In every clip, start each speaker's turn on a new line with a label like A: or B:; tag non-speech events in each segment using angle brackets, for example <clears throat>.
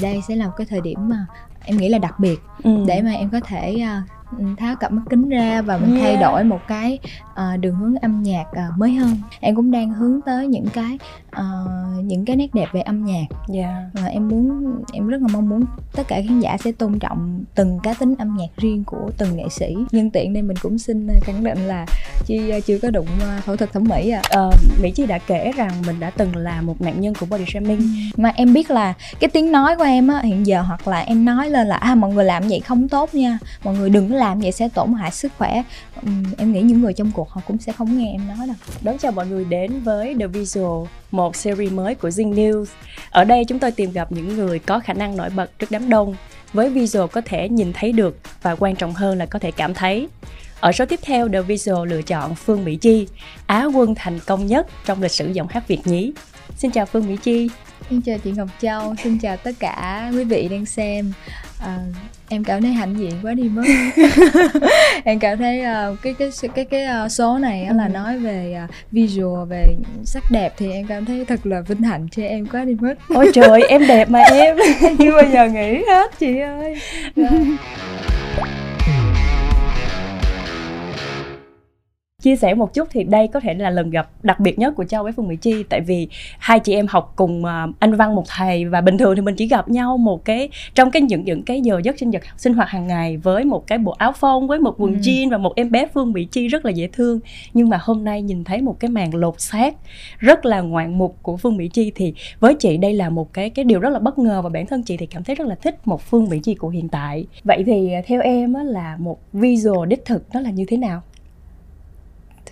A: đây sẽ là một cái thời điểm mà em nghĩ là đặc biệt ừ. để mà em có thể uh, tháo cặp mắt kính ra và mình yeah. thay đổi một cái uh, đường hướng âm nhạc uh, mới hơn. Em cũng đang hướng tới những cái uh, những cái nét đẹp về âm nhạc. Yeah. và em muốn em rất là mong muốn tất cả khán giả sẽ tôn trọng từng cá tính âm nhạc riêng của từng nghệ sĩ. Nhân tiện đây mình cũng xin khẳng định là chi chưa có đụng phẫu thuật thẩm mỹ à
B: uh, mỹ chi đã kể rằng mình đã từng là một nạn nhân của body shaming.
A: Mà em biết là cái tiếng nói của em á hiện giờ hoặc là em nói lên là à mọi người làm vậy không tốt nha mọi người đừng có làm vậy sẽ tổn hại sức khỏe um, em nghĩ những người trong cuộc họ cũng sẽ không nghe em nói đâu
B: đón chào mọi người đến với The Visual một series mới của Zing News ở đây chúng tôi tìm gặp những người có khả năng nổi bật trước đám đông với visual có thể nhìn thấy được và quan trọng hơn là có thể cảm thấy ở số tiếp theo, The Visual lựa chọn Phương Mỹ Chi, Á quân thành công nhất trong lịch sử giọng hát Việt nhí. Xin chào Phương Mỹ Chi.
A: Xin chào chị Ngọc Châu, xin chào tất cả quý vị đang xem. À, em cảm thấy hạnh diện quá đi mất. <laughs> em cảm thấy uh, cái cái cái cái uh, số này uh, là ừ. nói về uh, visual về sắc đẹp thì em cảm thấy thật là vinh hạnh cho em quá đi mất.
B: Ôi trời, em đẹp mà <laughs> em.
A: Chưa bao giờ nghĩ hết chị ơi. <laughs>
B: chia sẻ một chút thì đây có thể là lần gặp đặc biệt nhất của Châu với Phương Mỹ Chi. Tại vì hai chị em học cùng uh, anh Văn một thầy và bình thường thì mình chỉ gặp nhau một cái trong cái những những cái giờ giấc sinh nhật sinh hoạt hàng ngày với một cái bộ áo phông với một quần ừ. jean và một em bé Phương Mỹ Chi rất là dễ thương. Nhưng mà hôm nay nhìn thấy một cái màn lột xác rất là ngoạn mục của Phương Mỹ Chi thì với chị đây là một cái cái điều rất là bất ngờ và bản thân chị thì cảm thấy rất là thích một Phương Mỹ Chi của hiện tại. Vậy thì à, theo em á, là một visual đích thực nó là như thế nào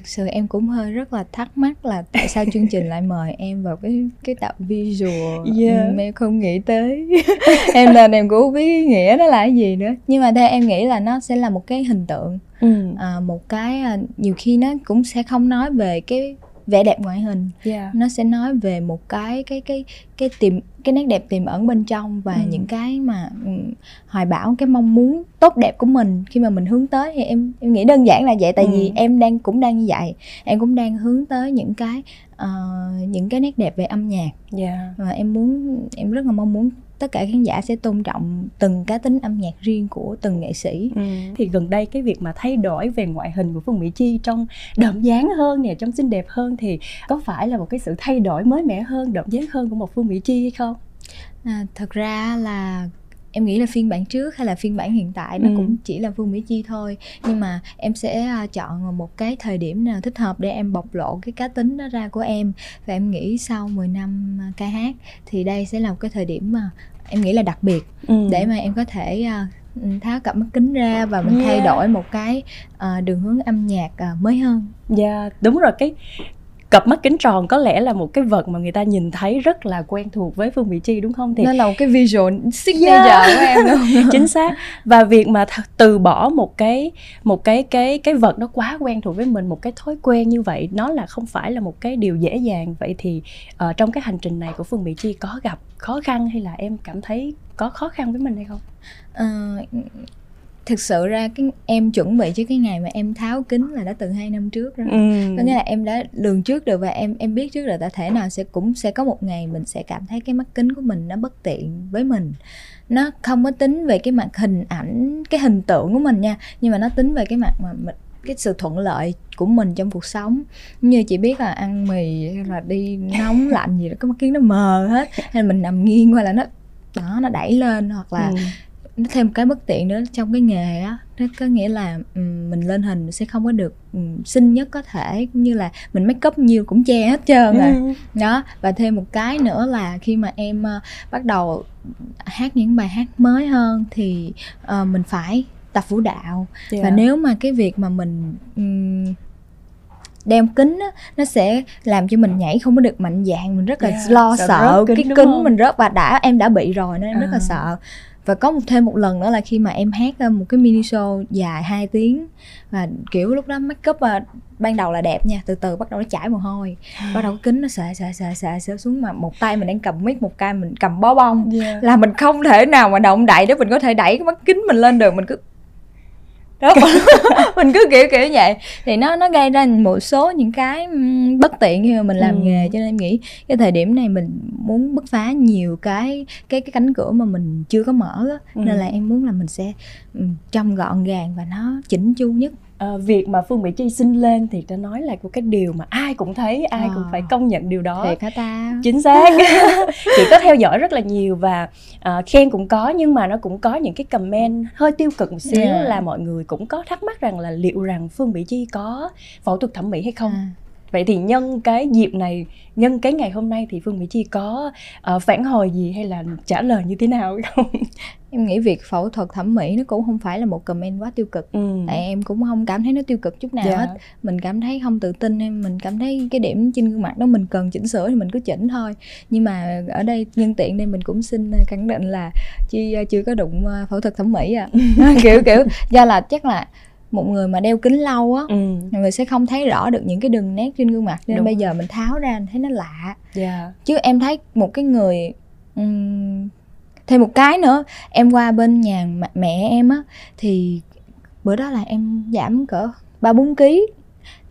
A: thực sự em cũng hơi rất là thắc mắc là tại sao chương trình lại mời em vào cái cái tạo visual yeah. em không nghĩ tới <laughs> em lên em cũng không biết nghĩa nó là cái gì nữa nhưng mà theo em nghĩ là nó sẽ là một cái hình tượng ừ. à, một cái à, nhiều khi nó cũng sẽ không nói về cái vẻ đẹp ngoại hình yeah. nó sẽ nói về một cái cái cái cái tìm cái nét đẹp tiềm ẩn bên trong và ừ. những cái mà um, hoài bão cái mong muốn tốt đẹp của mình khi mà mình hướng tới thì em em nghĩ đơn giản là vậy tại ừ. vì em đang cũng đang như vậy em cũng đang hướng tới những cái uh, những cái nét đẹp về âm nhạc yeah. và em muốn em rất là mong muốn tất cả khán giả sẽ tôn trọng từng cá tính âm nhạc riêng của từng nghệ sĩ
B: ừ. thì gần đây cái việc mà thay đổi về ngoại hình của phương mỹ chi trong đậm dáng hơn nè trong xinh đẹp hơn thì có phải là một cái sự thay đổi mới mẻ hơn đậm dáng hơn của một phương mỹ chi hay không
A: à, thật ra là em nghĩ là phiên bản trước hay là phiên bản hiện tại nó ừ. cũng chỉ là phương mỹ chi thôi nhưng mà em sẽ à, chọn một cái thời điểm nào thích hợp để em bộc lộ cái cá tính đó ra của em và em nghĩ sau 10 năm à, ca hát thì đây sẽ là một cái thời điểm mà em nghĩ là đặc biệt ừ. để mà em có thể uh, tháo cặp mắt kính ra và mình yeah. thay đổi một cái uh, đường hướng âm nhạc uh, mới hơn.
B: Dạ, yeah, đúng rồi cái cặp mắt kính tròn có lẽ là một cái vật mà người ta nhìn thấy rất là quen thuộc với phương mỹ chi đúng không?
A: Thì nó là một cái visual signature yeah. của em luôn. <laughs>
B: Chính xác. Và việc mà th- từ bỏ một cái một cái cái cái vật nó quá quen thuộc với mình một cái thói quen như vậy nó là không phải là một cái điều dễ dàng. Vậy thì uh, trong cái hành trình này của phương mỹ chi có gặp khó khăn hay là em cảm thấy có khó khăn với mình hay không?
A: Uh, thực sự ra cái em chuẩn bị cho cái ngày mà em tháo kính là đã từ hai năm trước rồi. Ừ. có nghĩa là em đã lường trước được và em em biết trước là đã thể nào sẽ cũng sẽ có một ngày mình sẽ cảm thấy cái mắt kính của mình nó bất tiện với mình. Nó không có tính về cái mặt hình ảnh cái hình tượng của mình nha nhưng mà nó tính về cái mặt mà mình cái sự thuận lợi của mình trong cuộc sống. Như chị biết là ăn mì hay là đi nóng <laughs> lạnh gì đó cái mắt kiến nó mờ hết hay là mình nằm nghiêng qua là nó đó nó đẩy lên hoặc là ừ nó thêm cái bất tiện nữa trong cái nghề á nó có nghĩa là um, mình lên hình sẽ không có được um, xinh nhất có thể cũng như là mình make up nhiều cũng che hết trơn rồi ừ. đó và thêm một cái nữa là khi mà em uh, bắt đầu hát những bài hát mới hơn thì uh, mình phải tập vũ đạo yeah. và dạ. nếu mà cái việc mà mình um, đeo kính á, nó sẽ làm cho mình nhảy không có được mạnh dạn mình rất là yeah, lo sợ, sợ cái kính không? mình rớt và đã em đã bị rồi nên em à. rất là à. sợ và có một thêm một lần nữa là khi mà em hát một cái mini show dài 2 tiếng và kiểu lúc đó make up uh, ban đầu là đẹp nha từ từ bắt đầu nó chảy mồ hôi <sighs> bắt đầu kính nó xệ xệ xệ xệ xệ xuống mà một tay mình đang cầm mic một tay mình cầm bó bông yeah. là mình không thể nào mà động đậy để mình có thể đẩy cái mắt kính mình lên được mình cứ đó. <laughs> Mình cứ kiểu kiểu vậy. Thì nó nó gây ra một số những cái bất tiện khi mà mình làm ừ. nghề cho nên em nghĩ cái thời điểm này mình muốn bứt phá nhiều cái cái cái cánh cửa mà mình chưa có mở á. Ừ. nên là em muốn là mình sẽ trông gọn gàng và nó chỉnh chu nhất
B: à, việc mà phương mỹ chi sinh lên thì ta nói là một cái điều mà ai cũng thấy ai à, cũng phải công nhận điều đó.
A: Thiệt hả ta?
B: Chính xác. <laughs> Chị có theo dõi rất là nhiều và uh, khen cũng có nhưng mà nó cũng có những cái comment hơi tiêu cực một xíu yeah. là mọi người cũng có thắc mắc rằng là liệu rằng phương mỹ chi có phẫu thuật thẩm mỹ hay không? À vậy thì nhân cái dịp này nhân cái ngày hôm nay thì phương mỹ chi có uh, phản hồi gì hay là trả lời như thế nào không <laughs>
A: em nghĩ việc phẫu thuật thẩm mỹ nó cũng không phải là một comment quá tiêu cực ừ. tại em cũng không cảm thấy nó tiêu cực chút nào. Dạ. hết mình cảm thấy không tự tin em mình cảm thấy cái điểm trên gương mặt đó mình cần chỉnh sửa thì mình cứ chỉnh thôi nhưng mà ở đây nhân tiện đây mình cũng xin khẳng định là chi ờ, chưa có đụng ờ, phẫu thuật thẩm mỹ à <laughs> kiểu kiểu do là chắc là một người mà đeo kính lâu á ừ. người sẽ không thấy rõ được những cái đường nét trên gương mặt nên Đúng. bây giờ mình tháo ra thấy nó lạ yeah. Dạ. chứ em thấy một cái người um, thêm một cái nữa em qua bên nhà mẹ em á thì bữa đó là em giảm cỡ ba bốn ký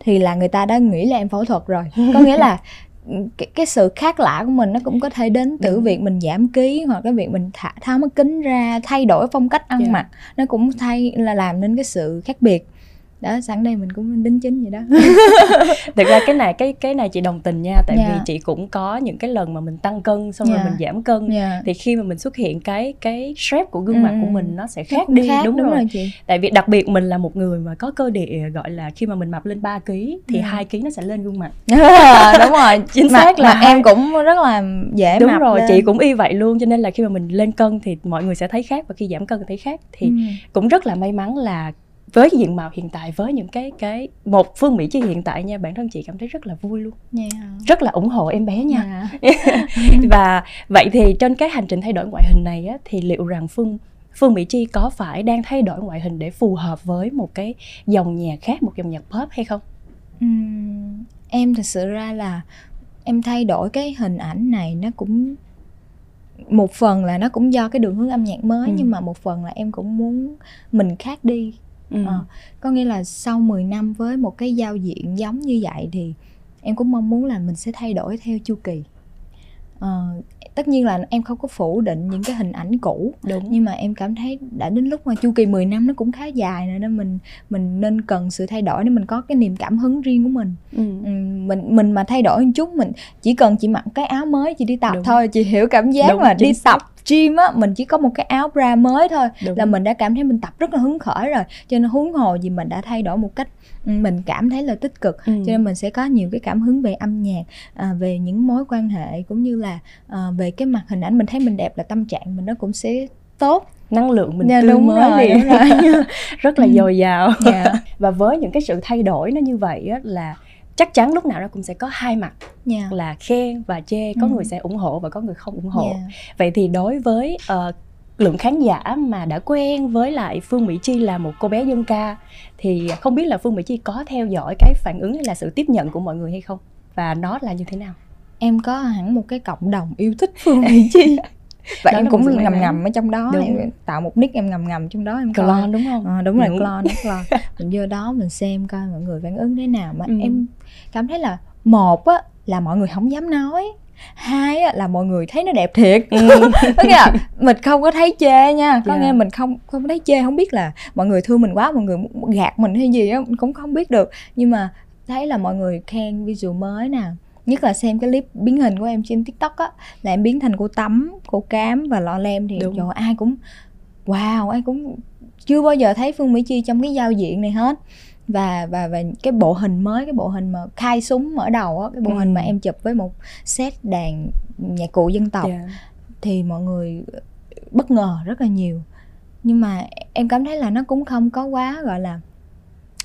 A: thì là người ta đã nghĩ là em phẫu thuật rồi có nghĩa là <laughs> cái, cái sự khác lạ của mình nó cũng có thể đến từ việc mình giảm ký hoặc cái việc mình thả tháo mắt kính ra thay đổi phong cách ăn yeah. Dạ. mặc nó cũng thay là làm nên cái sự khác biệt đó sẵn đây mình cũng đính chính vậy đó <laughs>
B: thực ra cái này cái cái này chị đồng tình nha tại yeah. vì dạ. chị cũng có những cái lần mà mình tăng cân xong yeah. rồi dạ. mình giảm cân yeah. Dạ. thì khi mà mình xuất hiện cái cái shape của gương ừ. mặt của mình nó sẽ khác đi khác, đúng, đúng rồi. rồi chị tại vì đặc biệt mình là một người mà có cơ địa gọi là khi mà mình mập lên 3 kg thì hai kg nó sẽ lên gương mặt <laughs>
A: đúng rồi <laughs> chính xác là em cũng rất là dễ
B: đúng
A: mập
B: rồi lên. chị cũng y vậy luôn cho nên là khi mà mình lên cân thì mọi người sẽ thấy khác và khi giảm cân thì thấy khác thì ừ. cũng rất là may mắn là với diện mạo hiện tại với những cái cái một phương mỹ chi hiện tại nha bản thân chị cảm thấy rất là vui luôn yeah. rất là ủng hộ em bé nha yeah. <laughs> và vậy thì trên cái hành trình thay đổi ngoại hình này á, thì liệu rằng phương phương mỹ chi có phải đang thay đổi ngoại hình để phù hợp với một cái dòng nhạc khác một dòng nhạc pop hay không
A: uhm, em thật sự ra là em thay đổi cái hình ảnh này nó cũng một phần là nó cũng do cái đường hướng âm nhạc mới ừ. nhưng mà một phần là em cũng muốn mình khác đi ừ. à, có nghĩa là sau 10 năm với một cái giao diện giống như vậy thì em cũng mong muốn là mình sẽ thay đổi theo chu kỳ à, tất nhiên là em không có phủ định những cái hình ảnh cũ Đúng. nhưng mà em cảm thấy đã đến lúc mà chu kỳ 10 năm nó cũng khá dài rồi nên mình mình nên cần sự thay đổi để mình có cái niềm cảm hứng riêng của mình ừ. mình mình mà thay đổi một chút mình chỉ cần chị mặc cái áo mới chị đi tập Đúng. thôi chị hiểu cảm giác Đúng, mà đi tập gym á mình chỉ có một cái áo bra mới thôi Đúng. là mình đã cảm thấy mình tập rất là hứng khởi rồi cho nên huống hồ gì mình đã thay đổi một cách ừ, mình cảm thấy là tích cực ừ. cho nên mình sẽ có nhiều cái cảm hứng về âm nhạc à, về những mối quan hệ cũng như là à, về cái mặt hình ảnh mình thấy mình đẹp là tâm trạng mình nó cũng sẽ tốt
B: năng lượng mình yeah, dạ, tươi đúng mới rồi, đúng rồi. <laughs> rất là ừ. dồi dào yeah. Dạ. <laughs> và với những cái sự thay đổi nó như vậy á, là chắc chắn lúc nào nó cũng sẽ có hai mặt yeah. là khen và chê có ừ. người sẽ ủng hộ và có người không ủng hộ yeah. vậy thì đối với uh, lượng khán giả mà đã quen với lại Phương Mỹ Chi là một cô bé dân ca thì không biết là Phương Mỹ Chi có theo dõi cái phản ứng hay là sự tiếp nhận của mọi người hay không và nó là như thế nào
A: em có hẳn một cái cộng đồng yêu thích Phương Mỹ Chi <laughs> và đó em cũng ngầm ngầm ở trong đó đúng. em tạo một nick em ngầm ngầm trong đó em
B: coi clone đúng không
A: à, đúng, đúng rồi clone clone <laughs> mình vô đó mình xem coi mọi người phản ứng thế nào mà ừ. em cảm thấy là một á là mọi người không dám nói hai á, là mọi người thấy nó đẹp thiệt ừ. <laughs> có nghĩa là mình không có thấy chê nha có yeah. Dạ. nghĩa mình không không thấy chê không biết là mọi người thương mình quá mọi người gạt mình hay gì á cũng không biết được nhưng mà thấy là mọi người khen visual mới nè nhất là xem cái clip biến hình của em trên tiktok á là em biến thành cô tắm cô cám và lọ lem thì trời ai cũng wow ai cũng chưa bao giờ thấy phương mỹ chi trong cái giao diện này hết và và và cái bộ hình mới cái bộ hình mà khai súng mở đầu á cái bộ ừ. hình mà em chụp với một set đàn nhạc cụ dân tộc yeah. Dạ. thì mọi người bất ngờ rất là nhiều nhưng mà em cảm thấy là nó cũng không có quá gọi là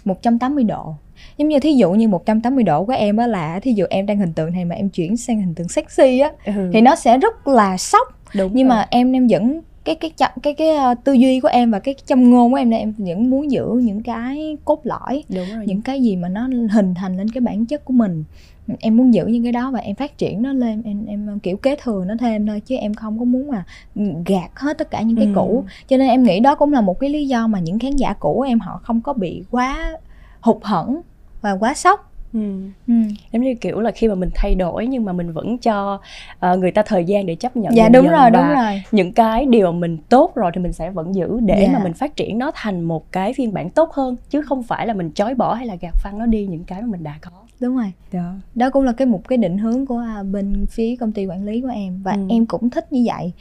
A: 180 độ giống như thí dụ như 180 độ của em á là thí dụ em đang hình tượng này mà em chuyển sang hình tượng sexy á ừ. thì nó sẽ rất là sốc Đúng nhưng rồi. mà em em vẫn cái cái cái cái, cái uh, tư duy của em và cái châm ngôn của em là em vẫn muốn giữ những cái cốt lõi
B: Đúng rồi.
A: những cái gì mà nó hình thành lên cái bản chất của mình em muốn giữ những cái đó và em phát triển nó lên em em kiểu kế thừa nó thêm thôi chứ em không có muốn mà gạt hết tất cả những cái ừ. cũ cho nên em nghĩ đó cũng là một cái lý do mà những khán giả cũ em họ không có bị quá hụt hẫng và quá sốc
B: Ừ. Ừ. giống như kiểu là khi mà mình thay đổi nhưng mà mình vẫn cho uh, người ta thời gian để chấp nhận
A: dạ đúng rồi đúng rồi
B: những cái điều mình tốt rồi thì mình sẽ vẫn giữ để dạ. mà mình phát triển nó thành một cái phiên bản tốt hơn chứ không phải là mình chối bỏ hay là gạt phăng nó đi những cái mà mình đã có
A: đúng rồi đó, đó cũng là cái một cái định hướng của à, bên phía công ty quản lý của em và ừ. em cũng thích như vậy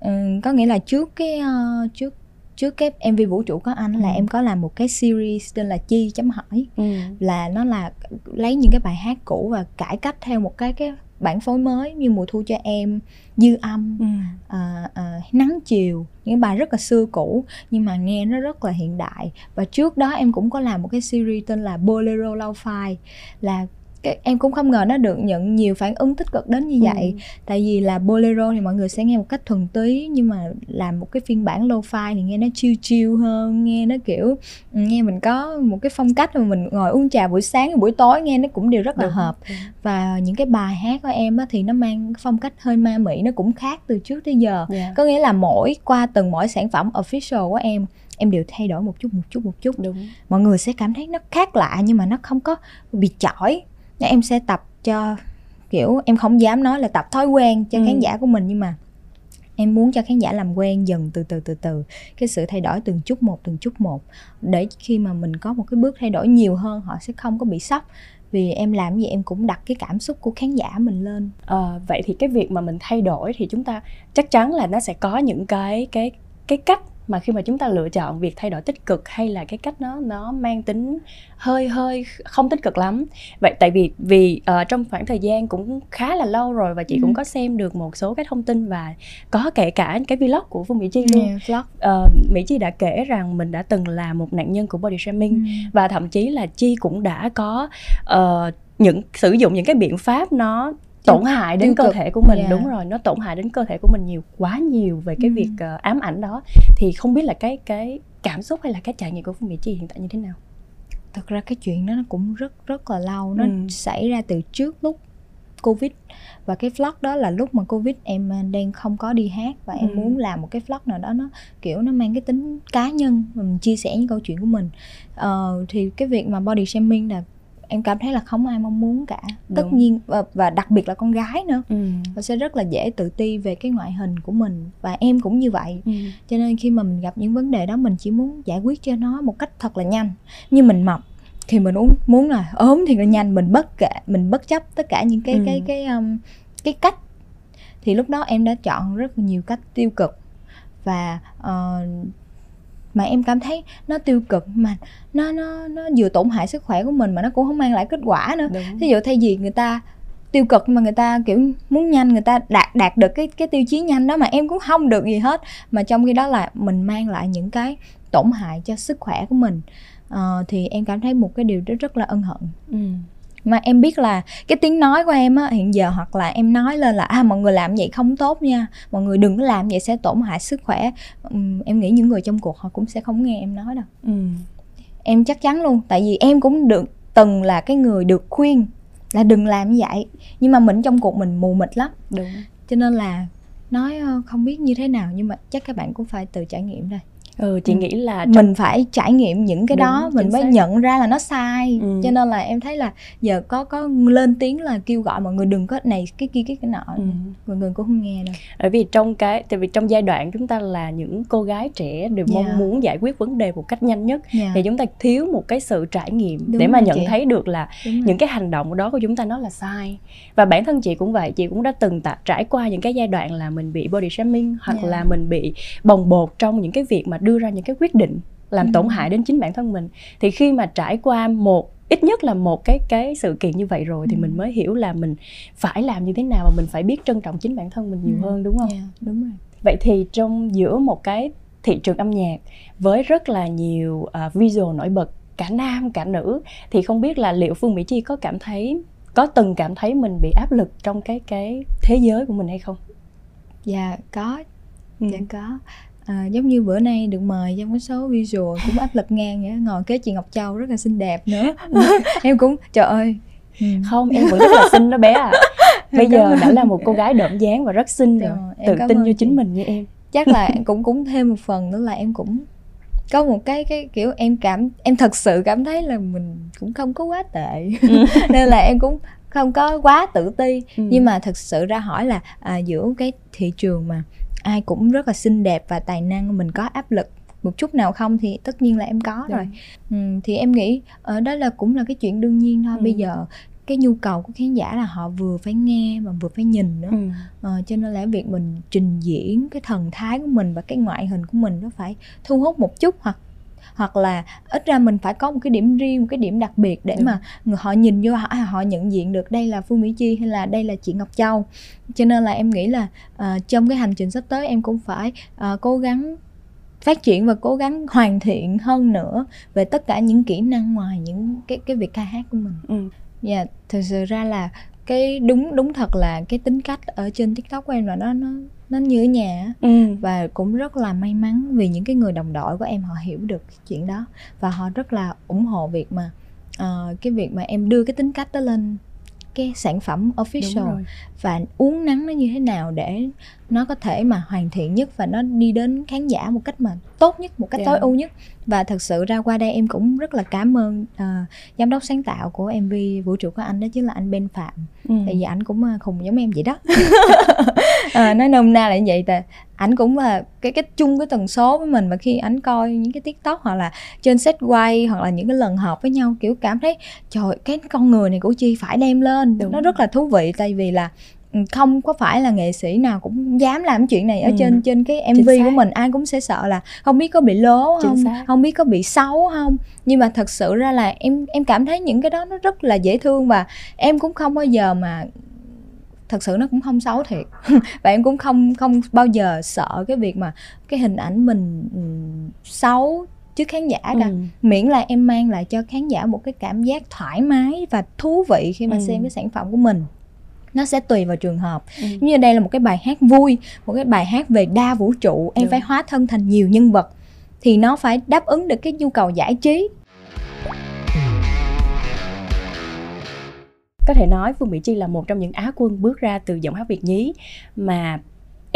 A: ừ, có nghĩa là trước cái uh, trước trước cái mv vũ trụ có anh là ừ. em có làm một cái series tên là chi chấm hỏi ừ. là nó là lấy những cái bài hát cũ và cải cách theo một cái cái bản phối mới như mùa thu cho em dư âm ừ. à, à, nắng chiều những bài rất là xưa cũ nhưng mà nghe nó rất là hiện đại và trước đó em cũng có làm một cái series tên là bolero lo-fi là cái em cũng không ngờ nó được nhận nhiều phản ứng tích cực đến như vậy ừ. tại vì là bolero thì mọi người sẽ nghe một cách thuần túy nhưng mà làm một cái phiên bản lo-fi thì nghe nó chill chill hơn nghe nó kiểu ừ, nghe mình có một cái phong cách mà mình ngồi uống trà buổi sáng buổi tối nghe nó cũng đều rất là Đúng. hợp và những cái bài hát của em á, thì nó mang phong cách hơi ma mị nó cũng khác từ trước tới giờ yeah. Dạ. có nghĩa là mỗi qua từng mỗi sản phẩm official của em em đều thay đổi một chút một chút một chút
B: đúng
A: mọi người sẽ cảm thấy nó khác lạ nhưng mà nó không có bị chỏi em sẽ tập cho kiểu em không dám nói là tập thói quen cho ừ. khán giả của mình nhưng mà em muốn cho khán giả làm quen dần từ từ từ từ. Cái sự thay đổi từng chút một từng chút một. Để khi mà mình có một cái bước thay đổi nhiều hơn họ sẽ không có bị sốc. Vì em làm gì em cũng đặt cái cảm xúc của khán giả mình lên.
B: À, vậy thì cái việc mà mình thay đổi thì chúng ta chắc chắn là nó sẽ có những cái cái cái cách mà khi mà chúng ta lựa chọn việc thay đổi tích cực hay là cái cách nó nó mang tính hơi hơi không tích cực lắm vậy tại vì vì uh, trong khoảng thời gian cũng khá là lâu rồi và chị ừ. cũng có xem được một số cái thông tin và có kể cả cái vlog của phương mỹ chi luôn yeah, vlog. Uh, mỹ chi đã kể rằng mình đã từng là một nạn nhân của body shaming ừ. và thậm chí là chi cũng đã có uh, những sử dụng những cái biện pháp nó tổn hại đến cơ thể của mình yeah. đúng rồi nó tổn hại đến cơ thể của mình nhiều quá nhiều về cái ừ. việc uh, ám ảnh đó thì không biết là cái cái cảm xúc hay là cái trải nghiệm của phương mỹ chi hiện tại như thế nào
A: thật ra cái chuyện đó nó cũng rất rất là lâu nó ừ. xảy ra từ trước lúc covid và cái vlog đó là lúc mà covid em ờ, đang không có đi hát và em ừ. muốn làm một cái vlog nào đó nó kiểu nó mang cái tính cá nhân mình chia sẻ những câu chuyện của mình uh, thì cái việc mà body shaming là em cảm thấy là không ai mong muốn cả Đúng. tất nhiên và, và đặc biệt là con gái nữa ừ. và sẽ rất là dễ tự ti về cái ngoại hình của mình và em cũng như vậy ừ. cho nên khi mà mình gặp những vấn đề đó mình chỉ muốn giải quyết cho nó một cách thật là nhanh như mình mập thì mình muốn muốn là ốm thì là nhanh mình bất kể mình bất chấp tất cả những cái ừ. cái cái um, cái cách thì lúc đó em đã chọn rất nhiều cách tiêu cực và uh, mà em cảm thấy nó tiêu cực mà nó nó nó vừa tổn hại sức khỏe của mình mà nó cũng không mang lại kết quả nữa. Ví dụ thay vì người ta tiêu cực mà người ta kiểu muốn nhanh người ta đạt đạt được cái cái tiêu chí nhanh đó mà em cũng không được gì hết. Mà trong khi đó là mình mang lại những cái tổn hại cho sức khỏe của mình. Uh, thì em cảm thấy một cái điều rất rất là ân hận. Ừ mà em biết là cái tiếng nói của em á hiện giờ hoặc là em nói lên là à mọi người làm vậy không tốt nha mọi người đừng có làm vậy sẽ tổn hại sức khỏe. Uhm, em nghĩ những người trong cuộc họ cũng sẽ không nghe em nói đâu. Ừ. em chắc chắn luôn tại vì em cũng được từng là cái người được khuyên là đừng làm như vậy. Nhưng mà mình trong cuộc mình mù mịt lắm.
B: Đúng.
A: Cho nên là nói không biết như thế nào nhưng mà chắc các bạn cũng phải tự trải nghiệm đây
B: ừ chị ừ. nghĩ là
A: trong... mình phải trải nghiệm những cái Đúng, đó mình mới xác. nhận ra là nó sai ừ. cho nên là em thấy là giờ có có lên tiếng là kêu gọi mọi người đừng có này cái kia cái cái nọ ừ. mọi người cũng không nghe đâu
B: bởi vì trong cái tại vì trong giai đoạn chúng ta là những cô gái trẻ đều yeah. mong dạ. muốn giải quyết vấn đề một cách nhanh nhất yeah. Dạ. thì chúng ta thiếu một cái sự trải nghiệm Đúng để mà nhận chị. thấy được là Đúng những rồi. cái hành động đó của chúng ta nó là sai và bản thân chị cũng vậy chị cũng đã từng tạ, trải qua những cái giai đoạn là mình bị body shaming hoặc yeah. Dạ. là mình bị bồng bột trong những cái việc mà đưa ra những cái quyết định làm ừ. tổn hại đến chính bản thân mình thì khi mà trải qua một ít nhất là một cái cái sự kiện như vậy rồi ừ. thì mình mới hiểu là mình phải làm như thế nào và mình phải biết trân trọng chính bản thân mình nhiều ừ. hơn đúng không?
A: Yeah, đúng rồi.
B: Vậy thì trong giữa một cái thị trường âm nhạc với rất là nhiều uh, visual nổi bật cả nam cả nữ thì không biết là liệu Phương Mỹ Chi có cảm thấy có từng cảm thấy mình bị áp lực trong cái cái thế giới của mình hay không?
A: Dạ có ừ. dạ có à, giống như bữa nay được mời trong cái số visual cũng áp lực ngang vậy ngồi kế chị ngọc châu rất là xinh đẹp nữa. <laughs> Em cũng trời ơi.
B: Ừ. không em vẫn rất là xinh đó bé à. Bây giờ đã là một cô gái đậm dáng và rất xinh rồi. tự tin vô chính mình như em.
A: Chắc là cũng cũng thêm một phần nữa là em cũng có một cái cái kiểu em cảm em thật sự cảm thấy là mình cũng không có quá tệ ừ. <laughs> nên là em cũng không có quá tự ti ừ. nhưng mà thật sự ra hỏi là à, giữa cái thị trường mà ai cũng rất là xinh đẹp và tài năng mình có áp lực một chút nào không thì tất nhiên là em có rồi ừ, thì em nghĩ ở ờ, đó là cũng là cái chuyện đương nhiên thôi ừ. bây giờ cái nhu cầu của khán giả là họ vừa phải nghe mà vừa phải nhìn nữa ừ. ờ, cho nên là việc mình trình diễn cái thần thái của mình và cái ngoại hình của mình nó phải thu hút một chút hoặc hoặc là ít ra mình phải có một cái điểm riêng một cái điểm đặc biệt để ừ. mà họ nhìn vô họ họ nhận diện được đây là phương mỹ chi hay là đây là chị ngọc châu cho nên là em nghĩ là uh, trong cái hành trình sắp tới em cũng phải uh, cố gắng phát triển và cố gắng hoàn thiện hơn nữa về tất cả những kỹ năng ngoài những cái cái việc ca hát của mình. Ừ dạ yeah, thực sự ra là cái đúng đúng thật là cái tính cách ở trên tiktok của em là nó nó nó như ở nhà ừ. và cũng rất là may mắn vì những cái người đồng đội của em họ hiểu được chuyện đó. Và họ rất là ủng hộ việc mà uh, cái việc mà em đưa cái tính cách đó lên cái sản phẩm official. và uống nắng nó như thế nào để nó có thể mà hoàn thiện nhất và nó đi đến khán giả một cách mà tốt nhất một cách yeah. tối ưu nhất và thật sự ra qua đây em cũng rất là cảm ơn uh, giám đốc sáng tạo của mv vũ trụ của anh đó chính là anh Ben Phạm ừ. tại vì anh cũng uh, khùng giống em vậy đó uh, <laughs> nói nôm na là như vậy tại ảnh cũng là cái cái chung cái tần số với mình và khi ảnh coi những cái tiktok hoặc là trên set quay hoặc là những cái lần họp với nhau kiểu cảm thấy trời cái con người này của chi phải đem lên Đúng. nó rất là thú vị tại vì là không có phải là nghệ sĩ nào cũng dám làm chuyện này ở ừ. trên trên cái mv của mình. Ai cũng sẽ sợ là không biết có bị lố không không biết có bị xấu không. Nhưng mà thật sự ra là em em cảm thấy những cái đó nó rất là dễ thương và em cũng không bao giờ mà thật sự nó cũng không xấu thiệt. <laughs> Và em cũng không không bao giờ sợ cái việc mà cái hình ảnh mình xấu trước khán giả cả. Ừ. miễn là em mang lại cho khán giả một cái cảm giác thoải mái và thú vị khi mà ừ. xem cái sản phẩm của mình nó sẽ tùy vào trường hợp ừ. như đây là một cái bài hát vui một cái bài hát về đa vũ trụ em Đúng. phải hóa thân thành nhiều nhân vật thì nó phải đáp ứng được cái nhu cầu giải trí
B: có thể nói Phương Mỹ Chi là một trong những á quân bước ra từ giọng hát Việt nhí mà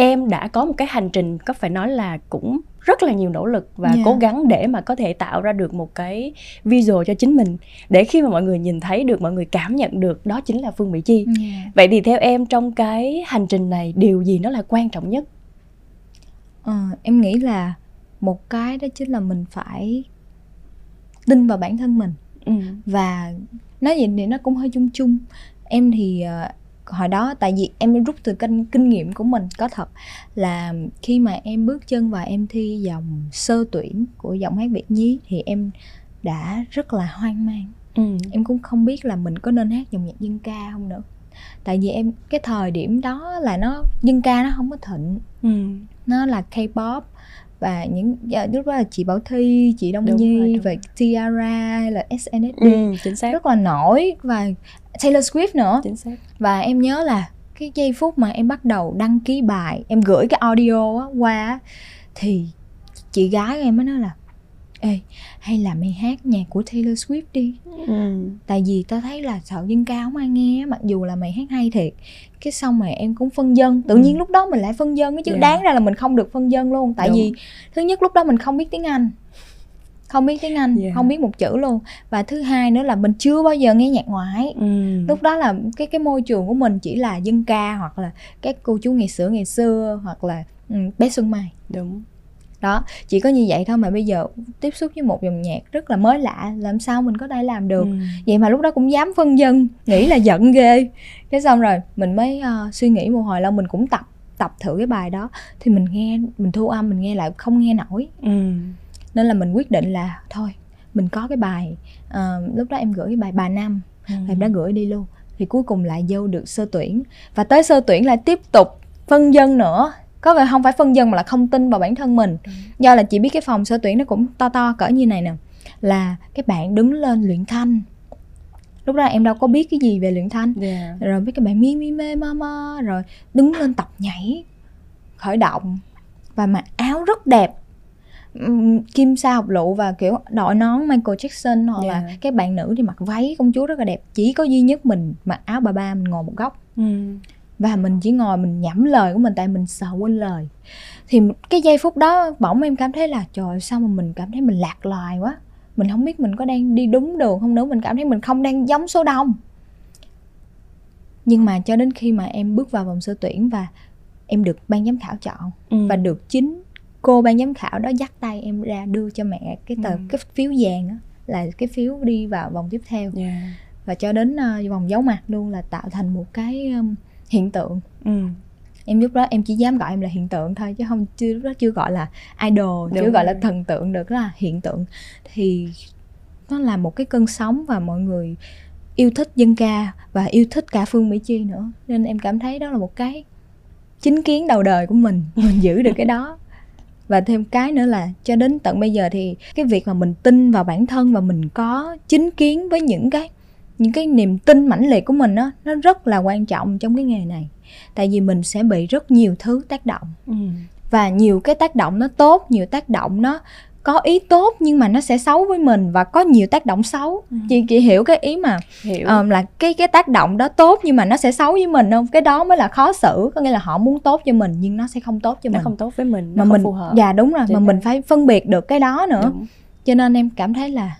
B: em đã có một cái hành trình có phải nói là cũng rất là nhiều nỗ lực và yeah. cố gắng để mà có thể tạo ra được một cái visual cho chính mình để khi mà mọi người nhìn thấy được mọi người cảm nhận được đó chính là Phương Mỹ Chi. Yeah. Vậy thì theo em trong cái hành trình này điều gì nó là quan trọng nhất?
A: Ờ, em nghĩ là một cái đó chính là mình phải tin vào bản thân mình ừ. và nói gì thì nó cũng hơi chung chung em thì uh, hồi đó tại vì em rút từ kinh kinh nghiệm của mình có thật là khi mà em bước chân vào em thi dòng sơ tuyển của giọng hát Việt nhí thì em đã rất là hoang mang ừ. em cũng không biết là mình có nên hát dòng nhạc dân ca không nữa tại vì em cái thời điểm đó là nó dân ca nó không có thịnh ừ. nó là K-pop và những dạ, lúc đó là chị Bảo Thi, chị Đông đúng Nhi rồi, và Tiara hay là SNSD ừ, chính xác. rất là nổi và Taylor Swift nữa chính xác. và em nhớ là cái giây phút mà em bắt đầu đăng ký bài em gửi cái audio qua thì chị gái em mới nói là ê hay là mày hát nhạc của Taylor Swift đi ừ. tại vì tao thấy là sợ dân ca không ai nghe mặc dù là mày hát hay thiệt cái xong mà em cũng phân dân tự ừ. nhiên lúc đó mình lại phân dân chứ yeah. đáng ra là mình không được phân dân luôn tại Đúng. vì thứ nhất lúc đó mình không biết tiếng anh không biết tiếng anh yeah. không biết một chữ luôn và thứ hai nữa là mình chưa bao giờ nghe nhạc ngoại ừ. lúc đó là cái cái môi trường của mình chỉ là dân ca hoặc là các cô chú ngày xưa ngày xưa hoặc là um, bé xuân mai đúng đó chỉ có như vậy thôi mà bây giờ tiếp xúc với một dòng nhạc rất là mới lạ làm sao mình có thể làm được? Ừ. vậy mà lúc đó cũng dám phân dân nghĩ là giận ghê. Cái xong rồi mình mới uh, suy nghĩ một hồi lâu mình cũng tập tập thử cái bài đó. Thì mình nghe mình thu âm mình nghe lại không nghe nổi. Ừ. nên là mình quyết định là thôi mình có cái bài uh, lúc đó em gửi cái bài bà năm. Ừ. em đã gửi đi luôn. Thì cuối cùng lại vô được sơ tuyển. Và tới sơ tuyển lại tiếp tục phân dân nữa có vẻ không phải phân dân mà là không tin vào bản thân mình ừ. do là chị biết cái phòng sơ tuyển nó cũng to to cỡ như này nè là cái bạn đứng lên luyện thanh lúc đó em đâu có biết cái gì về luyện thanh yeah. rồi biết cái bạn mi mi mê ma ma rồi đứng lên tập nhảy khởi động và mặc áo rất đẹp kim sa học lụ và kiểu đội nón Michael Jackson hoặc yeah. là dạ. các bạn nữ thì mặc váy công chúa rất là đẹp chỉ có duy nhất mình mặc áo bà ba mình ngồi một góc ừ. Và mình chỉ ngồi mình nhẩm lời của mình tại mình sợ quên lời thì cái giây phút đó bỗng em cảm thấy là trời sao mà mình cảm thấy mình lạc loài quá mình không biết mình có đang đi đúng đường không nữa mình cảm thấy mình không đang giống số đông nhưng mà cho đến khi mà em bước vào vòng sơ tuyển và em được ban giám khảo chọn ừ. và được chính cô ban giám khảo đó dắt tay em ra đưa cho mẹ cái tờ ừ. cái phiếu vàng đó là cái phiếu đi vào vòng tiếp theo yeah. và cho đến uh, vòng giấu mặt luôn là tạo thành một cái um, hiện tượng. Ừ. em lúc đó em chỉ dám gọi em là hiện tượng thôi chứ không chưa lúc đó chưa gọi là idol Đúng chưa gọi là thần tượng được là hiện tượng. Thì nó là một cái cơn sóng và mọi người yêu thích dân ca và yêu thích cả phương mỹ chi nữa. Nên em cảm thấy đó là một cái chính kiến đầu đời của mình <laughs> mình giữ được cái đó. Và thêm cái nữa là cho đến tận bây giờ thì cái việc mà mình tin vào bản thân và mình có chính kiến với những cái những cái niềm tin mãnh liệt của mình đó, nó rất là quan trọng trong cái nghề này tại vì mình sẽ bị rất nhiều thứ tác động ừ. và nhiều cái tác động nó tốt nhiều tác động nó có ý tốt nhưng mà nó sẽ xấu với mình và có nhiều tác động xấu ừ. chị chị hiểu cái ý mà hiểu. Um, là cái cái tác động đó tốt nhưng mà nó sẽ xấu với mình không cái đó mới là khó xử có nghĩa là họ muốn tốt cho mình nhưng nó sẽ không tốt cho
B: nó
A: mình
B: không tốt với mình mà mình phù hợp.
A: dạ đúng rồi Chính mà mình phải phân biệt được cái đó nữa đúng. cho nên em cảm thấy là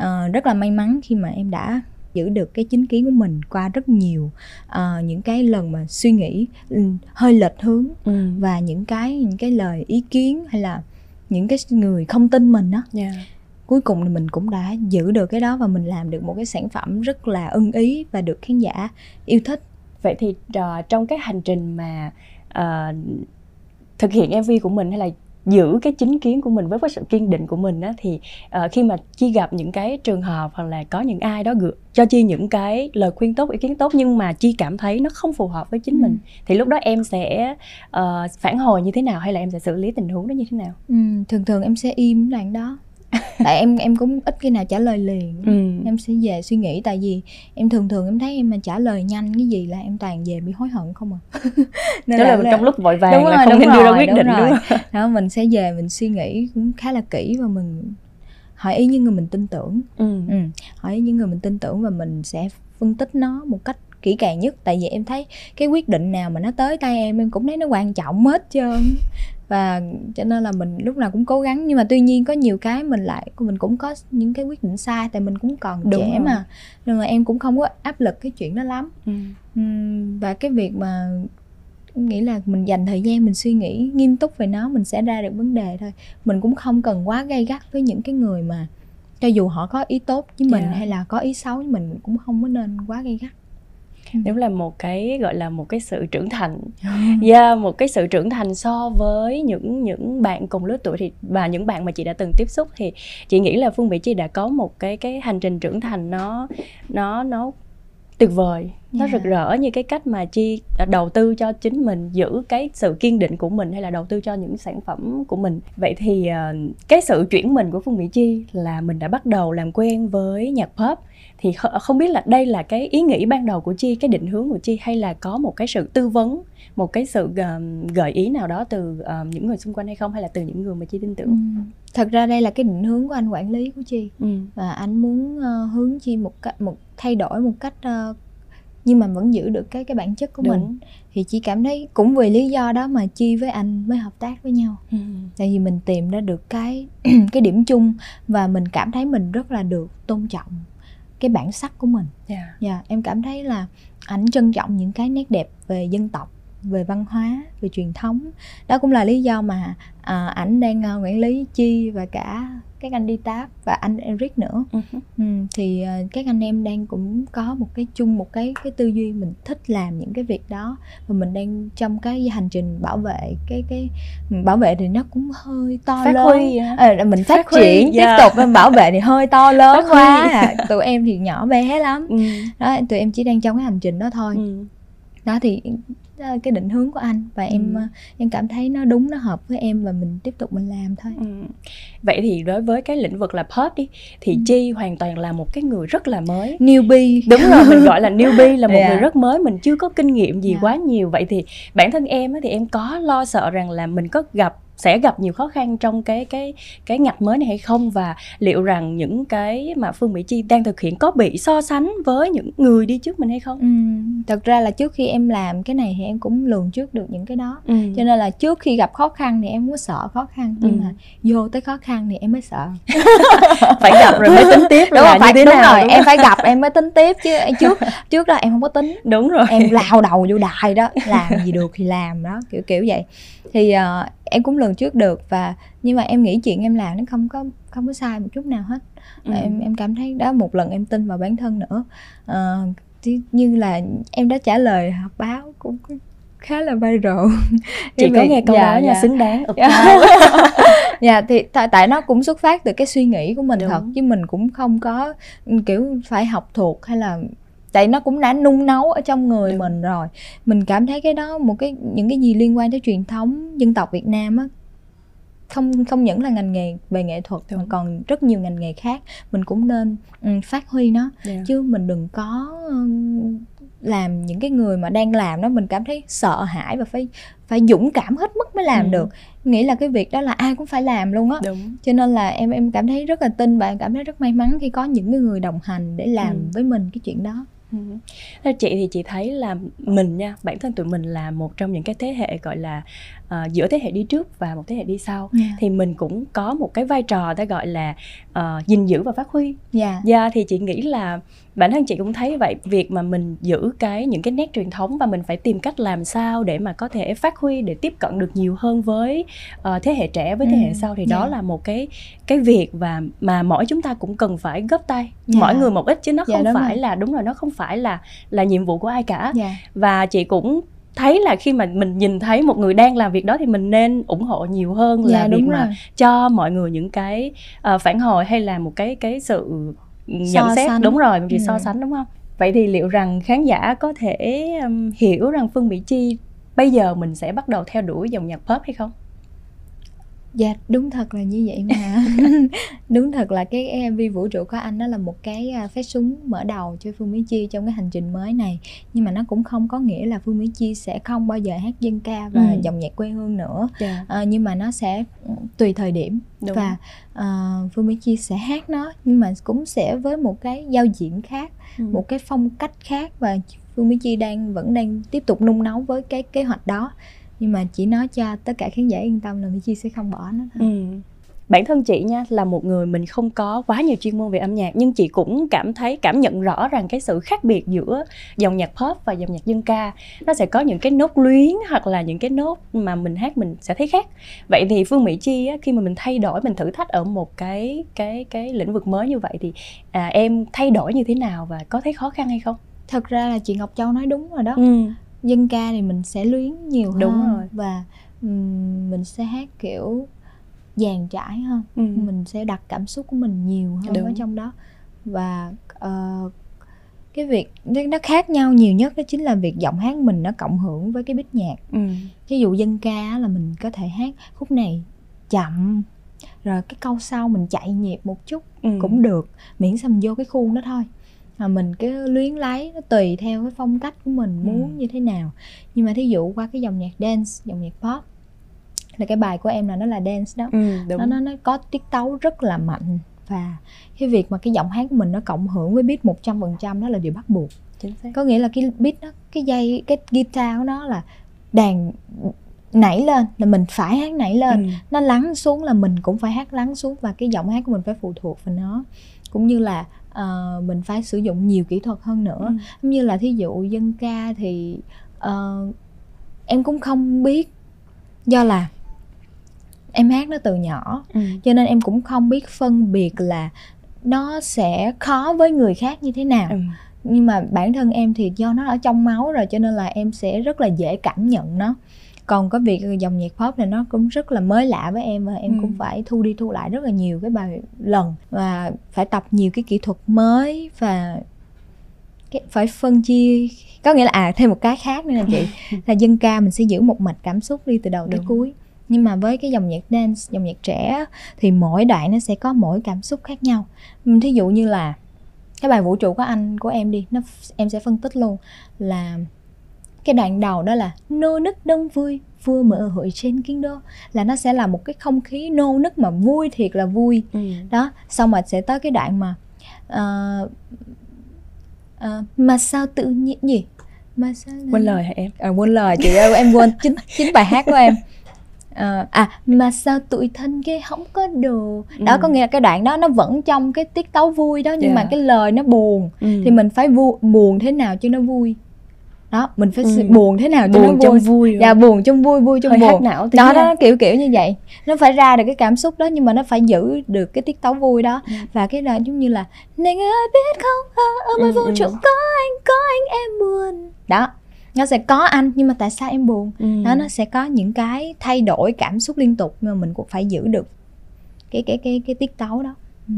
A: uh, rất là may mắn khi mà em đã giữ được cái chính kiến của mình qua rất nhiều uh, những cái lần mà suy nghĩ um, hơi lệch hướng ừ. và những cái những cái lời ý kiến hay là những cái người không tin mình đó yeah. Dạ. cuối cùng thì mình cũng đã giữ được cái đó và mình làm được một cái sản phẩm rất là ưng ý và được khán giả yêu thích
B: vậy thì uh, trong cái hành trình mà uh, thực hiện mv của mình hay là giữ cái chính kiến của mình với cái sự kiên định của mình á thì uh, khi mà chi gặp những cái trường hợp hoặc là có những ai đó gửi cho chi những cái lời khuyên tốt ý kiến tốt nhưng mà chi cảm thấy nó không phù hợp với chính ừ. mình thì lúc đó em sẽ uh, phản hồi như thế nào hay là em sẽ xử lý tình huống đó như thế nào
A: ừ, thường thường em sẽ im đoạn đó tại em em cũng ít khi nào trả lời liền ừ. em sẽ về suy nghĩ tại vì em thường thường em thấy em mà trả lời nhanh cái gì là em toàn về bị hối hận không à <laughs>
B: nên đó là, là trong lúc vội vàng đúng là rồi, không
A: nên đưa ra quyết đúng định rồi. đúng không <laughs> đó mình sẽ về mình suy nghĩ cũng khá là kỹ và mình hỏi ý những người mình tin tưởng ừ. Ừ. hỏi ý những người mình tin tưởng và mình sẽ phân tích nó một cách kỹ càng nhất. Tại vì em thấy cái quyết định nào mà nó tới tay em em cũng thấy nó quan trọng hết trơn. Và cho nên là mình lúc nào cũng cố gắng. Nhưng mà tuy nhiên có nhiều cái mình lại mình cũng có những cái quyết định sai tại mình cũng còn Đúng trẻ rồi. mà nên là em cũng không có áp lực cái chuyện đó lắm. Ừ. và cái việc mà nghĩ là mình dành thời gian mình suy nghĩ nghiêm túc về nó mình sẽ ra được vấn đề thôi. Mình cũng không cần quá gay gắt với những cái người mà cho dù họ có ý tốt với mình yeah. hay là có ý xấu với mình cũng không có nên quá gay gắt
B: đúng là một cái gọi là một cái sự trưởng thành. Yeah, dạ, một cái sự trưởng thành so với những những bạn cùng lứa tuổi thì và những bạn mà chị đã từng tiếp xúc thì chị nghĩ là phương mỹ chi đã có một cái cái hành trình trưởng thành nó nó nó tuyệt vời. Nó yeah. rực rỡ như cái cách mà chi đầu tư cho chính mình giữ cái sự kiên định của mình hay là đầu tư cho những sản phẩm của mình. Vậy thì ờ, cái sự chuyển mình của phương mỹ chi là mình đã bắt đầu làm quen với nhạc pop thì không biết là đây là cái ý nghĩ ban đầu của chi cái định hướng của chi hay là có một cái sự tư vấn một cái sự gợi ý nào đó từ những người xung quanh hay không hay là từ những người mà chi tin tưởng ừ.
A: thật ra đây là cái định hướng của anh quản lý của chi ừ. và anh muốn uh, hướng chi một cách một thay đổi một cách uh, nhưng mà vẫn giữ được cái cái bản chất của Đúng. mình thì chị cảm thấy cũng vì lý do đó mà chi với anh mới hợp tác với nhau ừ. tại vì mình tìm ra được cái <clears throat> cái điểm chung và mình cảm thấy mình rất là được tôn trọng cái bản sắc của mình dạ yeah. yeah, em cảm thấy là ảnh trân trọng những cái nét đẹp về dân tộc về văn hóa về truyền thống đó cũng là lý do mà à, ảnh đang uh, quản lý chi và cả các anh đi táp và anh Eric nữa uh-huh. ừ, thì uh, các anh em đang cũng có một cái chung một cái cái tư duy mình thích làm những cái việc đó và mình đang trong cái hành trình bảo vệ cái cái bảo vệ thì nó cũng hơi to phát lớn huy à, mình phát, phát triển huy, yeah. tiếp tục bảo vệ thì hơi to lớn quá à. tụi em thì nhỏ bé lắm ừ. đó tụi em chỉ đang trong cái hành trình đó thôi ừ. đó thì cái định hướng của anh và em ừ. em cảm thấy nó đúng nó hợp với em và mình tiếp tục mình làm thôi ừ.
B: vậy thì đối với cái lĩnh vực là pop đi thì ừ. chi hoàn toàn là một cái người rất là mới
A: newbie
B: đúng rồi mình gọi là <laughs> newbie là một yeah. người rất mới mình chưa có kinh nghiệm gì yeah. quá nhiều vậy thì bản thân em thì em có lo sợ rằng là mình có gặp sẽ gặp nhiều khó khăn trong cái cái cái ngạch mới này hay không và liệu rằng những cái mà Phương Mỹ Chi đang thực hiện có bị so sánh với những người đi trước mình hay không? Ừ,
A: thật ra là trước khi em làm cái này thì em cũng lường trước được những cái đó. Ừ. Cho nên là trước khi gặp khó khăn thì em có sợ khó khăn nhưng ừ. mà vô tới khó khăn thì em mới sợ. <laughs>
B: phải gặp rồi mới tính tiếp
A: đúng là rồi, phải, như thế đúng nào. Rồi, đúng em phải gặp em mới tính tiếp chứ trước <laughs> trước đó em không có tính.
B: Đúng rồi.
A: Em lao đầu vô đài đó, làm gì được thì làm đó, kiểu kiểu vậy. Thì uh, em cũng lường trước được và nhưng mà em nghĩ chuyện em làm nó không có không có sai một chút nào hết ừ. em em cảm thấy đó một lần em tin vào bản thân nữa uh, như là em đã trả lời họp báo cũng khá là viral
B: chị có nghe câu dạ, đó nha dạ. xứng đáng
A: dạ. <laughs> dạ thì tại, tại nó cũng xuất phát từ cái suy nghĩ của mình Đúng. thật chứ mình cũng không có kiểu phải học thuộc hay là tại nó cũng đã nung nấu ở trong người Đúng. mình rồi mình cảm thấy cái đó một cái những cái gì liên quan tới truyền thống dân tộc Việt Nam á không không những là ngành nghề về nghệ thuật Đúng. mà còn rất nhiều ngành nghề khác mình cũng nên um, phát huy nó yeah. chứ mình đừng có um, làm những cái người mà đang làm đó mình cảm thấy sợ hãi và phải phải dũng cảm hết mức mới làm ừ. được nghĩ là cái việc đó là ai cũng phải làm luôn á cho nên là em em cảm thấy rất là tin và em cảm thấy rất may mắn khi có những người đồng hành để làm ừ. với mình cái chuyện đó
B: theo chị thì chị thấy là mình nha, bản thân tụi mình là một trong những cái thế hệ, gọi là uh, giữa thế hệ đi trước và một thế hệ đi sau yeah. thì mình cũng có một cái vai trò ta gọi là uh, gìn giữ và phát huy yeah. Dạ. yeah dạ, thì chị nghĩ là bản thân chị cũng thấy vậy việc mà mình giữ cái những cái nét truyền thống và mình phải tìm cách làm sao để mà có thể phát huy để tiếp cận được nhiều hơn với uh, thế hệ trẻ với thế hệ ừ. sau thì yeah. đó dạ. là một cái cái việc và mà mỗi chúng ta cũng cần phải góp tay yeah. mỗi người một ít chứ nó yeah, không phải rồi. là đúng rồi nó không phải là là nhiệm vụ của ai cả yeah. và chị cũng thấy là khi mà mình nhìn thấy một người đang làm việc đó thì mình nên ủng hộ nhiều hơn là dạ, việc mà rồi. cho mọi người những cái uh, phản hồi hay là một cái cái sự nhận so xét sánh. đúng rồi mình chỉ ừ. so sánh đúng không vậy thì liệu rằng khán giả có thể um, hiểu rằng phương mỹ chi bây giờ mình sẽ bắt đầu theo đuổi dòng nhạc pop hay không
A: dạ đúng thật là như vậy mà <laughs> đúng thật là cái MV vũ trụ có anh đó là một cái à, phép súng mở đầu cho Phương Mỹ Chi trong cái hành trình mới này nhưng mà nó cũng không có nghĩa là Phương Mỹ Chi sẽ không bao giờ hát dân ca và ừ. dòng nhạc quê hương nữa yeah. Dạ. à, nhưng mà nó sẽ tùy thời điểm đúng. và uh, Phương Mỹ Chi sẽ hát nó nhưng mà cũng sẽ với một cái giao diện khác ừ. một cái phong cách khác và Phương Mỹ Chi đang vẫn đang tiếp tục nung nấu với cái kế hoạch đó nhưng mà chỉ nói cho tất cả khán giả yên tâm là Mỹ Chi sẽ không bỏ nó thôi. Ừ.
B: Bản thân chị nha là một người mình không có quá nhiều chuyên môn về âm nhạc nhưng chị cũng cảm thấy cảm nhận rõ rằng cái sự khác biệt giữa dòng nhạc pop và dòng nhạc dân ca nó sẽ có những cái nốt luyến hoặc là những cái nốt mà mình hát mình sẽ thấy khác. Vậy thì Phương Mỹ Chi á, khi mà mình thay đổi mình thử thách ở một cái cái cái lĩnh vực mới như vậy thì à, em thay đổi như thế nào và có thấy khó khăn hay không?
A: Thật ra là chị Ngọc Châu nói đúng rồi đó. Ừ dân ca thì mình sẽ luyến nhiều hơn đúng rồi và um, mình sẽ hát kiểu dàn trải hơn ừ. mình sẽ đặt cảm xúc của mình nhiều hơn Đúng. ở trong đó và uh, cái việc nó khác nhau nhiều nhất đó chính là việc giọng hát mình nó cộng hưởng với cái beat nhạc ừ. ví dụ dân ca là mình có thể hát khúc này chậm rồi cái câu sau mình chạy nhịp một chút ừ. cũng được miễn sao mình vô cái khuôn đó thôi mà mình cứ luyến lấy nó tùy theo cái phong cách của mình ừ. muốn ừ. như thế nào nhưng mà thí dụ qua cái dòng nhạc dance dòng nhạc pop là cái bài của em là nó là dance đó ừ, đúng. nó nó nó có tiết tấu rất là mạnh và cái việc mà cái giọng hát của mình nó cộng hưởng với beat một trăm phần trăm đó là điều bắt buộc Chính xác. có nghĩa là cái beat nó cái dây cái guitar của nó là đàn nảy lên là mình phải hát nảy lên ừ. nó lắng xuống là mình cũng phải hát lắng xuống và cái giọng hát của mình phải phụ thuộc vào nó cũng như là uh, mình phải sử dụng nhiều kỹ thuật hơn nữa ừ. như là thí dụ dân ca thì uh, em cũng không biết do là em hát nó từ nhỏ ừ. cho nên em cũng không biết phân biệt là nó sẽ khó với người khác như thế nào ừ. nhưng mà bản thân em thì do nó ở trong máu rồi cho nên là em sẽ rất là dễ cảm nhận nó còn có việc dòng nhạc pop này nó cũng rất là mới lạ với em và em ừ. cũng phải thu đi thu lại rất là nhiều cái bài lần và phải tập nhiều cái kỹ thuật mới và phải phân chia có nghĩa là à thêm một cái khác nữa là chị <laughs> là dân ca mình sẽ giữ một mạch cảm xúc đi từ đầu tới cuối. Nhưng mà với cái dòng nhạc dance dòng nhạc trẻ thì mỗi đoạn nó sẽ có mỗi cảm xúc khác nhau. Thí dụ như là cái bài vũ trụ của anh của em đi nó em sẽ phân tích luôn là cái đoạn đầu đó là nô nức đông vui vừa mở hội trên kinh đô là nó sẽ là một cái không khí nô nức mà vui thiệt là vui ừ. đó xong mà sẽ tới cái đoạn mà uh, uh, mà sao tự nhiên gì
B: mà sao quên lời hả em
A: à, quên lời chị ơi em quên chính chính bài hát của em à, à mà sao tụi thân kia không có đồ đó ừ. có nghĩa là cái đoạn đó nó vẫn trong cái tiết tấu vui đó nhưng yeah. mà dạ. cái lời nó buồn ừ. thì mình phải vu- buồn thế nào cho nó vui đó mình phải ừ. buồn thế nào cho buồn nó vui, vui dạ buồn trong vui vui trong Hơi buồn. não đó đó kiểu kiểu như vậy. Nó phải ra được cái cảm xúc đó nhưng mà nó phải giữ được cái tiết tấu vui đó. Ừ. và cái là giống như là nên ơi biết không? Ở ngoài ừ, vũ trụ ừ. có anh có anh em buồn. Đó nó sẽ có anh nhưng mà tại sao em buồn? Ừ. đó nó sẽ có những cái thay đổi cảm xúc liên tục mà mình cũng phải giữ được cái cái cái cái tiết tấu đó. Ừ.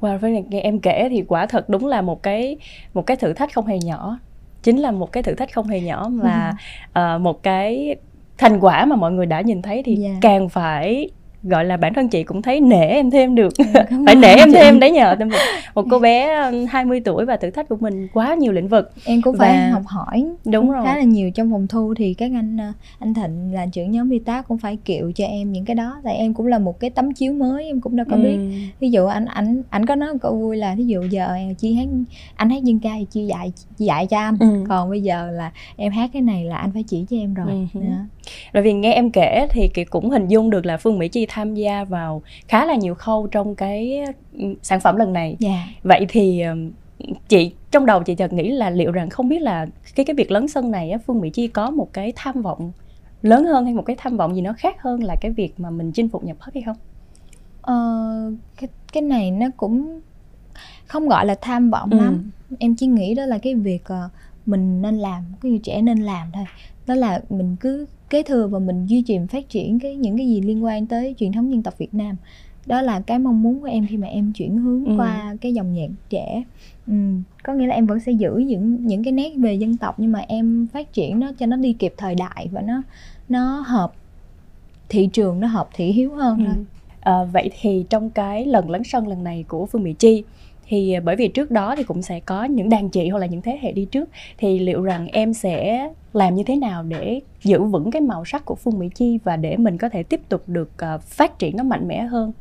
B: Wow, với nghe em kể thì quả thật đúng là một cái một cái thử thách không hề nhỏ chính là một cái thử thách không hề nhỏ và uh, một cái thành quả mà mọi người đã nhìn thấy thì yeah. Dạ. càng phải gọi là bản thân chị cũng thấy nể em thêm được. Ừ, phải nể em chị. thêm đấy nhờ. Một, một cô <laughs> bé 20 tuổi và thử thách của mình quá nhiều lĩnh vực.
A: Em cũng phải học hỏi đúng rồi. khá là nhiều trong phòng thu thì các anh ờ, anh thịnh là trưởng nhóm đi tác cũng phải kiệu cho em những cái đó. Tại em cũng là một cái tấm chiếu mới em cũng đâu có ừ. biết ví dụ anh anh anh có nói câu vui là ví dụ giờ chi hát anh hát dân ca thì chi dạy dạy cho anh. Ừ. còn bây giờ là em hát cái này là anh phải chỉ cho em rồi. Ừ.
B: rồi vì nghe em kể thì chị cũng hình dung được là phương mỹ chi tham gia vào khá là nhiều khâu trong cái ừ, sản phẩm lần này yeah. Dạ. vậy thì chị trong đầu chị chợt nghĩ là liệu rằng không biết là cái cái việc lớn sân này á, Phương Mỹ Chi có một cái tham vọng lớn hơn hay một cái tham vọng gì nó khác hơn là cái việc mà mình chinh phục nhập thất hay không?
A: Ờ, cái cái này nó cũng không gọi là tham vọng ừ. lắm. Em chỉ nghĩ đó là cái việc uh, mình nên làm, cái người trẻ nên làm thôi. Đó là mình cứ kế thừa và mình duy trì phát triển cái những cái gì liên quan tới truyền thống dân tộc Việt Nam đó là cái mong muốn của em khi mà em chuyển hướng ừ. qua cái dòng nhạc trẻ ừ. có nghĩa là em vẫn sẽ giữ những những cái nét về dân tộc nhưng mà em phát triển nó cho nó đi kịp thời đại và nó nó hợp thị trường nó hợp thị hiếu hơn ừ. thôi
B: à, vậy thì trong cái lần lấn sân lần này của phương mỹ chi thì à, bởi vì trước đó thì cũng sẽ có những đàn chị hoặc là những thế hệ đi trước. Thì liệu rằng em sẽ làm như thế nào để giữ vững cái màu sắc của phương mỹ chi và để mình có thể tiếp tục được uh, phát triển nó mạnh mẽ hơn?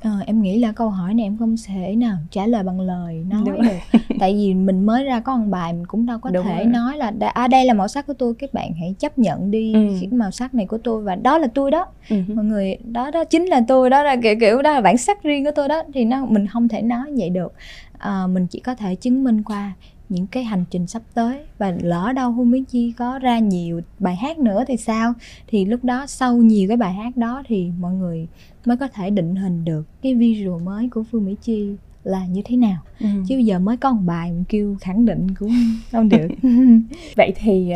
A: À, em nghĩ là câu hỏi này em không thể nào trả lời bằng lời nói Đúng được <laughs> tại vì mình mới ra có một bài mình cũng đâu có Đúng thể rồi. nói là à đây là màu sắc của tôi các bạn hãy chấp nhận đi ừ. cái màu sắc này của tôi và đó là tôi đó ừ. mọi người đó đó chính là tôi đó là kiểu kiểu đó là bản sắc riêng của tôi đó thì nó mình không thể nói vậy được à, mình chỉ có thể chứng minh qua những cái hành trình sắp tới. Và lỡ đâu Hương Mỹ Chi có ra nhiều bài hát nữa thì sao? Thì lúc đó sau nhiều cái bài hát đó thì mọi người mới có thể định hình được cái visual mới của Phương Mỹ Chi là như thế nào. Ừ. chứ bây giờ mới có một bài mình kêu khẳng định cũng không được. <laughs> <laughs>
B: Vậy thì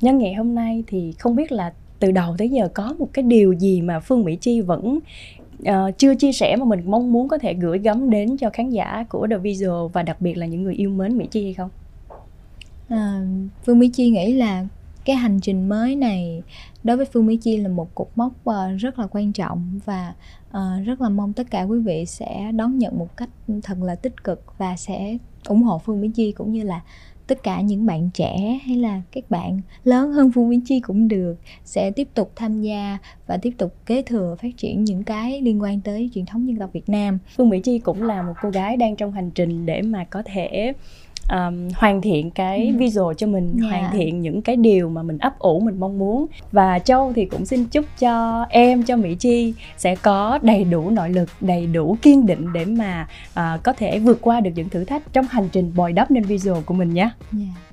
B: nhân ngày hôm nay thì không biết là từ đầu tới giờ có một cái điều gì mà Phương Mỹ Chi vẫn uh, chưa chia sẻ mà mình mong muốn có thể gửi gắm đến cho khán giả của The Visual và đặc biệt là những người yêu mến Mỹ Chi hay không?
A: À, Phương Mỹ Chi nghĩ là cái hành trình mới này đối với Phương Mỹ Chi là một cột mốc uh, rất là quan trọng và uh, rất là mong tất cả quý vị sẽ đón nhận một cách thật là tích cực và sẽ ủng hộ Phương Mỹ Chi cũng như là tất cả những bạn trẻ hay là các bạn lớn hơn Phương Mỹ Chi cũng được, sẽ tiếp tục tham gia và tiếp tục kế thừa phát triển những cái liên quan tới truyền thống dân tộc Việt Nam.
B: Phương Mỹ Chi cũng là một cô gái đang trong hành trình để mà có thể um, hoàn thiện cái ừ. visual cho mình yeah. Dạ. hoàn thiện những cái điều mà mình ấp ủ mình mong muốn và châu thì cũng xin chúc cho em cho mỹ chi sẽ có đầy đủ nội lực đầy đủ kiên định để mà uh, có thể vượt qua được những thử thách trong hành trình bồi đắp nên visual của mình nhé yeah. Dạ.